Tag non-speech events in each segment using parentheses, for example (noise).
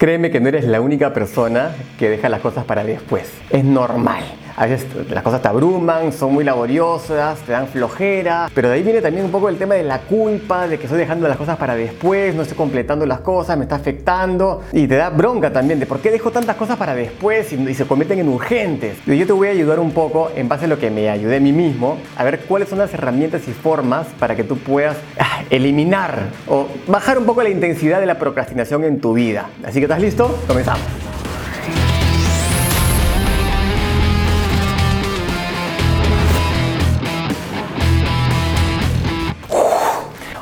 Créeme que no eres la única persona que deja las cosas para después. Es normal. A veces las cosas te abruman, son muy laboriosas, te dan flojera, pero de ahí viene también un poco el tema de la culpa, de que estoy dejando las cosas para después, no estoy completando las cosas, me está afectando y te da bronca también de por qué dejo tantas cosas para después y, se convierten en urgentes. Y yo te voy a ayudar un poco en base a lo que me ayudé a mí mismo, a ver cuáles son las herramientas y formas para que tú puedas ah, eliminar o bajar un poco la intensidad de la procrastinación en tu vida. Así que ¿estás listo? Comenzamos.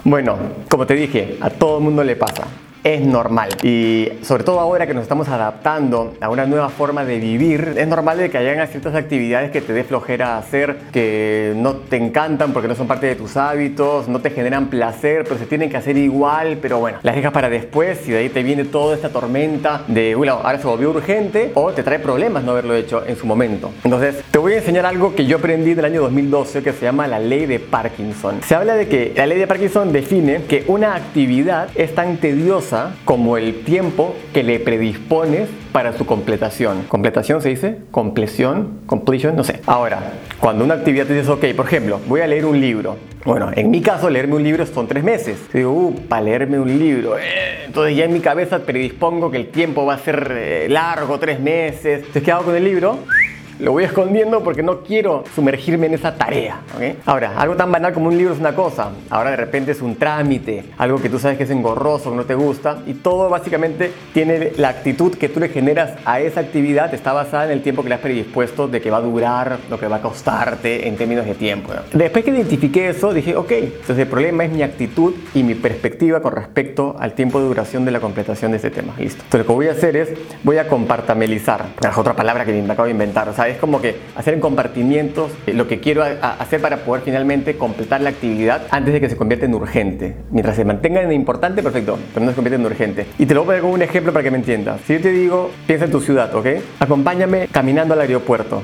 Bueno, como te dije, a todo el mundo le pasa es normal. Y sobre todo ahora que nos estamos adaptando a una nueva forma de vivir, es normal de que hayan ciertas actividades que te dé flojera hacer, que no te encantan porque no son parte de tus hábitos, no te generan placer, pero se tienen que hacer igual, pero bueno, las dejas para después y de ahí te viene toda esta tormenta de, bueno, ahora se volvió urgente o te trae problemas no haberlo hecho en su momento. Entonces, te voy a enseñar algo que yo aprendí del año 2012 que se llama la ley de Parkinson. Se habla de que la ley de Parkinson define que una actividad es tan tediosa como el tiempo que le predispones para su completación. ¿Completación se dice? ¿Compleción? ¿Completion? No sé. Ahora, cuando una actividad te dices, ok, por ejemplo, voy a leer un libro. Bueno, en mi caso, leerme un libro son tres meses. Digo, uh, para leerme un libro. Eh, entonces ya en mi cabeza predispongo que el tiempo va a ser eh, largo, tres meses. Entonces, ¿qué hago con el libro? Lo voy escondiendo porque no quiero sumergirme en esa tarea. Ahora, algo tan banal como un libro es una cosa, ahora de repente es un trámite, algo que tú sabes que es engorroso, que no te gusta, y todo básicamente tiene la actitud que tú le generas a esa actividad, está basada en el tiempo que le has predispuesto de que va a durar, lo que va a costarte en términos de tiempo. Después que identifiqué eso, dije, ok, entonces el problema es mi actitud y mi perspectiva con respecto al tiempo de duración de la completación de ese tema. Listo. Entonces lo que voy a hacer es, voy a compartamelizar, es otra palabra que me acabo de inventar, o sea, es como que hacer en compartimientos eh, lo que quiero hacer para poder finalmente completar la actividad antes de que se convierta en urgente. Mientras se mantenga en importante, perfecto, pero no se convierte en urgente. Y te lo voy a poner como un ejemplo para que me entiendas. Si yo te digo, piensa en tu ciudad, ¿ok? Acompáñame caminando al aeropuerto.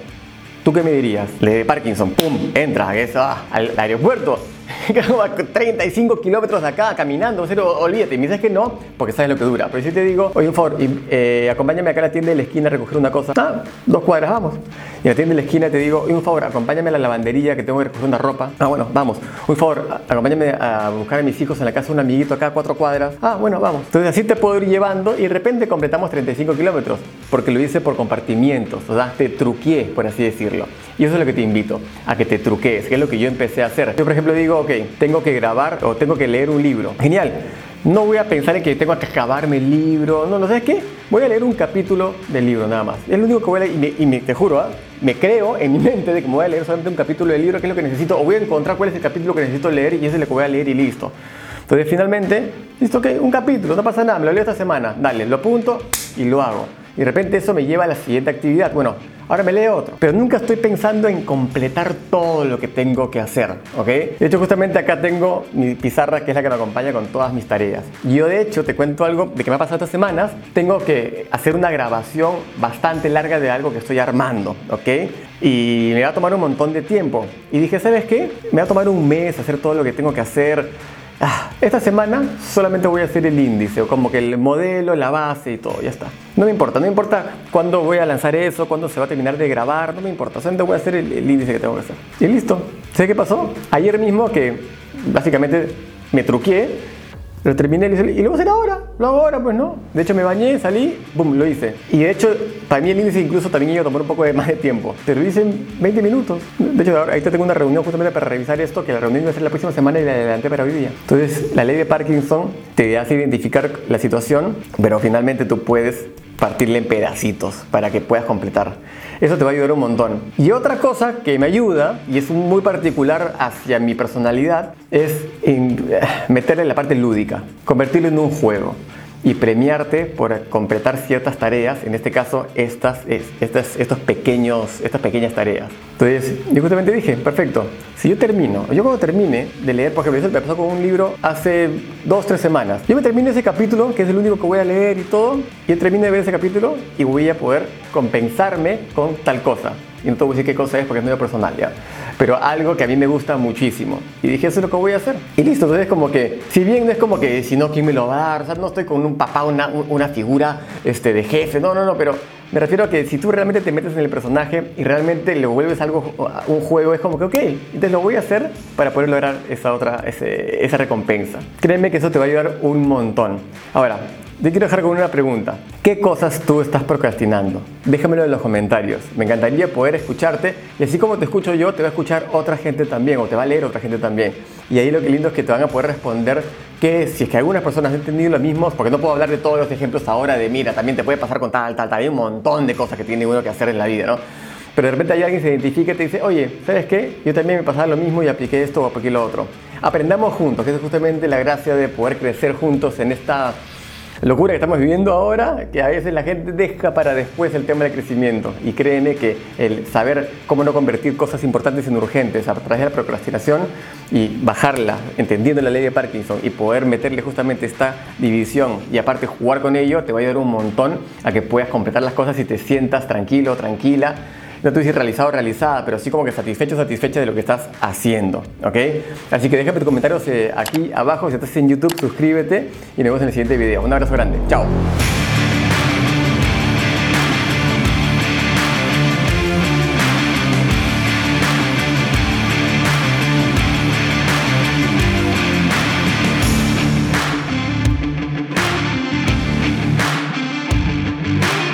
¿Tú qué me dirías? Le de Parkinson, ¡pum! Entra, eso, al aeropuerto (laughs) 35 kilómetros de acá caminando, cero, olvídate. Y me dices que no, porque sabes lo que dura. Pero si te digo, oye, un favor, eh, acompáñame acá a la tienda de la esquina a recoger una cosa. Ah, dos cuadras, vamos. Y a la tienda de la esquina te digo, oye, un favor, acompáñame a la lavandería que tengo que recoger una ropa. Ah, bueno, vamos. Un favor, acompáñame a buscar a mis hijos en la casa de un amiguito acá a cuatro cuadras. Ah, bueno, vamos. Entonces así te puedo ir llevando y de repente completamos 35 kilómetros, porque lo hice por compartimientos. O sea, te truqué, por así decirlo. Y eso es lo que te invito, a que te truques, que es lo que yo empecé a hacer. Yo, por ejemplo, digo, ok, tengo que grabar o tengo que leer un libro. Genial. No voy a pensar en que tengo que acabarme el libro. No, no sabes qué. Voy a leer un capítulo del libro nada más. Es lo único que voy a leer. Y, me, te juro, ¿ah? me creo en mi (laughs) mente de que me voy a leer solamente un capítulo del libro, que es lo que necesito. O voy a encontrar cuál es el capítulo que necesito leer y ese es el que voy a leer y listo. Entonces, finalmente, listo, ok, un capítulo, no pasa nada, me lo leo esta semana. Dale, lo apunto y lo hago. Y de repente eso me lleva a la siguiente actividad. Bueno, ahora me leo otro. Pero nunca estoy pensando en completar todo lo que tengo que hacer, ¿ok? De hecho, justamente acá tengo mi pizarra, que es la que me acompaña con todas mis tareas. Yo, de hecho, te cuento algo de que me ha pasado estas semanas. Tengo que hacer una grabación bastante larga de algo que estoy armando, ¿ok? Y me va a tomar un montón de tiempo. Y dije, ¿sabes qué? Me va a tomar un mes hacer todo lo que tengo que hacer esta semana solamente voy a hacer el índice, o como que el modelo, la base y todo, ya está. No me importa, no me importa cuándo voy a lanzar eso, cuándo se va a terminar de grabar, no me importa, solamente voy a hacer el, índice que tengo que hacer. Y listo. ¿Sé qué pasó? Ayer mismo que básicamente me truqué lo terminé y lo voy a hacer ahora, lo hago ahora, pues no. De hecho, me bañé, salí, boom, lo hice. Y de hecho, para mí el índice incluso también iba a tomar un poco de más de tiempo. Pero lo hice en 20 minutos. De hecho, ahora, ahorita tengo una reunión justamente para revisar esto, que la reunión iba a ser la próxima semana y la adelanté para hoy día. Entonces, la ley de Parkinson te hace identificar la situación, pero finalmente tú puedes partirle en pedacitos para que puedas completar. Eso te va a ayudar un montón. Y otra cosa que me ayuda, y es muy particular hacia mi personalidad, es meterle la parte lúdica, convertirlo en un juego y premiarte por completar ciertas tareas, en este caso estas, estas, estos pequeños, estas pequeñas tareas. Entonces, yo justamente dije, perfecto, si yo termino, yo cuando termine de leer, por ejemplo, me pasó con un libro hace dos, tres semanas, yo me termino ese capítulo, que es el único que voy a leer y todo, y termino de ver ese capítulo y voy a poder compensarme con tal cosa. Y no te voy a decir qué cosa es porque es medio personal, ¿ya? Pero algo que a mí me gusta muchísimo. Y dije, eso es lo que voy a hacer. Y listo, entonces como que, si bien no es como que, si no, ¿quién me lo va a dar? O sea, no estoy con un papá, una, una figura este, de jefe, no, no, no, pero me refiero a que si tú realmente te metes en el personaje y realmente lo vuelves algo, un juego, es como que, ok, entonces lo voy a hacer para poder lograr esa otra, esa recompensa. Créeme que eso te va a ayudar un montón. Ahora, te quiero dejar con una pregunta. ¿Qué cosas tú estás procrastinando? Déjamelo en los comentarios. Me encantaría poder escucharte y así como te escucho yo, te va a escuchar otra gente también o te va a leer otra gente también. Y ahí lo que lindo es que te van a poder responder que si es que algunas personas han entendido lo mismo, porque no puedo hablar de todos los ejemplos ahora de mira, también te puede pasar con tal, tal, tal, hay un montón de cosas que tiene uno que hacer en la vida, ¿no? Pero de repente hay alguien que se identifica y te dice, oye, ¿sabes qué? Yo también me pasaba lo mismo y apliqué esto o apliqué lo otro. Aprendamos juntos, que es justamente la gracia de poder crecer juntos en esta locura que estamos viviendo ahora, que a veces la gente deja para después el tema del crecimiento. Y créeme que el saber cómo no convertir cosas importantes en urgentes a través de la procrastinación y bajarla, entendiendo la ley de Parkinson y poder meterle justamente esta división y aparte jugar con ello, te va a ayudar un montón a que puedas completar las cosas y te sientas tranquilo, tranquila no te decir realizado o realizada, pero sí como que satisfecho o satisfecha de lo que estás haciendo, ¿ok? Así que déjame tus comentarios eh, aquí abajo, si estás en YouTube, suscríbete y nos vemos en el siguiente video. Un abrazo grande, chao.